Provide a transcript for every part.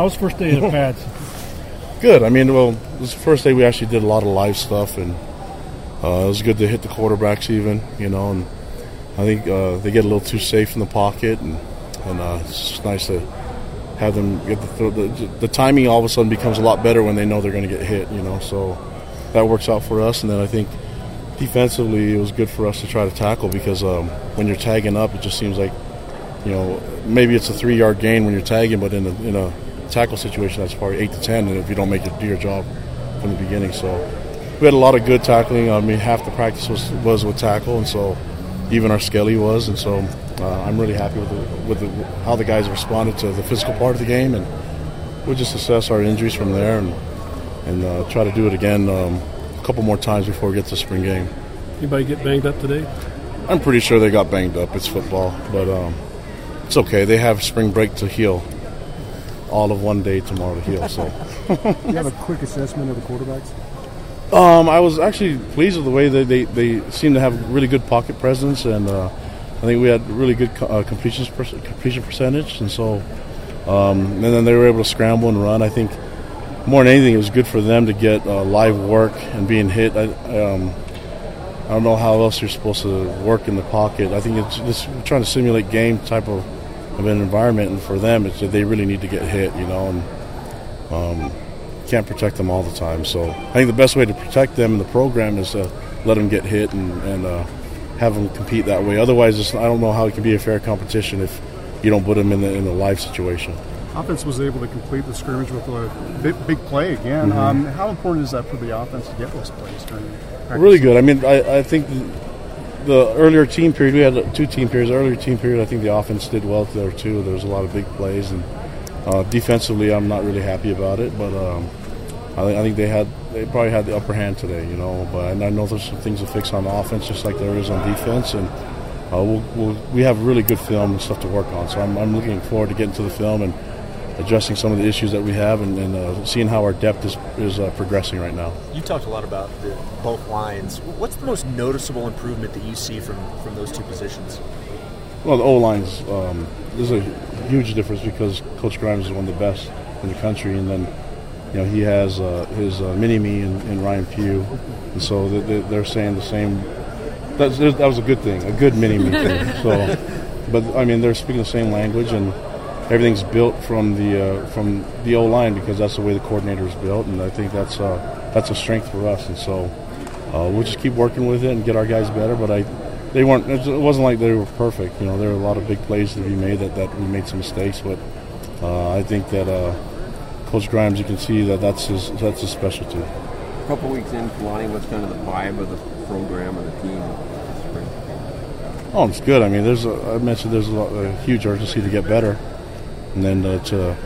How was first day of pads? Good. I mean, well, it was the first day we actually did a lot of live stuff, and uh, it was good to hit the quarterbacks even, you know. And I think uh, they get a little too safe in the pocket, and, and uh, it's just nice to have them get the, the the timing. All of a sudden becomes a lot better when they know they're going to get hit, you know. So that works out for us. And then I think defensively, it was good for us to try to tackle because um, when you're tagging up, it just seems like you know maybe it's a three yard gain when you're tagging, but in a, in a tackle situation, that's probably eight to ten, and if you don't make it do your job from the beginning, so we had a lot of good tackling. I mean, half the practice was was with tackle, and so even our skelly was, and so uh, I'm really happy with the, with the, how the guys responded to the physical part of the game, and we'll just assess our injuries from there and and uh, try to do it again um, a couple more times before we get to spring game. Anybody get banged up today? I'm pretty sure they got banged up. It's football, but um, it's okay. They have spring break to heal all of one day tomorrow to heal. So, you have a quick assessment of the quarterbacks. Um, I was actually pleased with the way that they, they seem to have really good pocket presence, and uh, I think we had really good uh, completion completion percentage, and so um, and then they were able to scramble and run. I think more than anything, it was good for them to get uh, live work and being hit. I, um, I don't know how else you're supposed to work in the pocket. I think it's just trying to simulate game type of of an environment, and for them, it's they really need to get hit, you know, and um, can't protect them all the time. So I think the best way to protect them in the program is to let them get hit and, and uh, have them compete that way. Otherwise, I don't know how it can be a fair competition if you don't put them in the in the live situation. Offense was able to complete the scrimmage with a big, big play again. Mm-hmm. Um, how important is that for the offense to get those plays during? Practice? Really good. I mean, I, I think the earlier team period, we had two team periods. Earlier team period, I think the offense did well there too. There was a lot of big plays, and uh, defensively, I'm not really happy about it. But um, I, I, think they had they probably had the upper hand today, you know. But I know there's some things to fix on offense, just like there is on defense, and uh, we'll, we'll, we have really good film and stuff to work on. So I'm, I'm looking forward to getting to the film and addressing some of the issues that we have and, and uh, seeing how our depth is, is uh, progressing right now. You talked a lot about the, both lines. What's the most noticeable improvement that you see from, from those two positions? Well, the O lines, um, there's a huge difference because Coach Grimes is one of the best in the country, and then you know he has uh, his uh, mini me and, and, Ryan Pugh, and so they, they're saying the same. That's, that was a good thing, a good mini me thing. So, but I mean, they're speaking the same language and everything's built from the uh, from the O line because that's the way the coordinator is built, and I think that's uh, that's a strength for us. And so uh, we'll just keep working with it and get our guys better. But I, they weren't. It wasn't like they were perfect. You know, there were a lot of big plays to be made that, that we made some mistakes. But uh, I think that uh, Coach Grimes, you can see that that's his that's his specialty. A couple weeks in, Kalani, what's kind of the vibe of the program or the team? Oh, it's good. I mean, there's a, I mentioned there's a, lot, a huge urgency to get better and then uh, to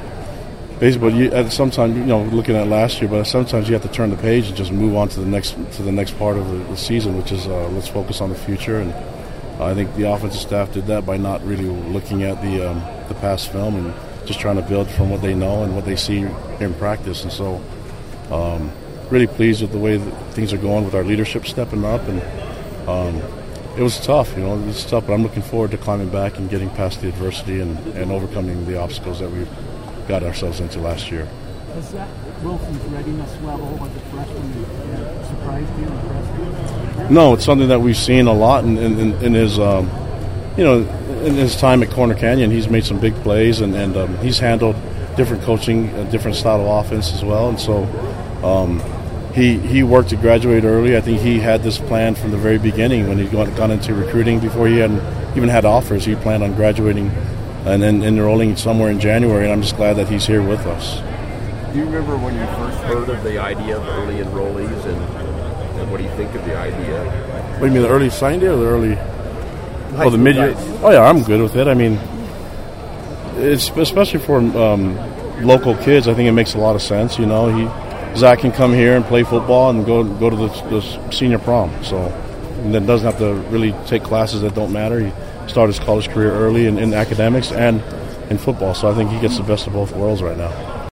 basically you, sometimes you know looking at last year, but sometimes you have to turn the page and just move on to the next to the next part of the, the season, which is uh, let's focus on the future. And I think the offensive staff did that by not really looking at the um, the past film and just trying to build from what they know and what they see in practice. And so, um, really pleased with the way that things are going with our leadership stepping up and. Um, it was tough, you know, it was tough, but I'm looking forward to climbing back and getting past the adversity and, and overcoming the obstacles that we got ourselves into last year. Has that Wilson's readiness level as a freshman uh, surprised you, impressed you? No, it's something that we've seen a lot in, in, in his, um, you know, in his time at Corner Canyon. He's made some big plays and, and um, he's handled different coaching, a different style of offense as well. And so, um, he he worked to graduate early. I think he had this plan from the very beginning when he got, gone into recruiting before he had even had offers. He planned on graduating and then enrolling somewhere in January. And I'm just glad that he's here with us. Do you remember when you first heard of the idea of early enrollees, and, and what do you think of the idea? What do you mean, the early sign day or the early? oh, the mid year. Oh yeah, I'm good with it. I mean, it's especially for um, local kids. I think it makes a lot of sense. You know, he Zach can come here and play football and go go to the, the senior prom. So, and then doesn't have to really take classes that don't matter. He started his college career early in, in academics and in football. So I think he gets the best of both worlds right now.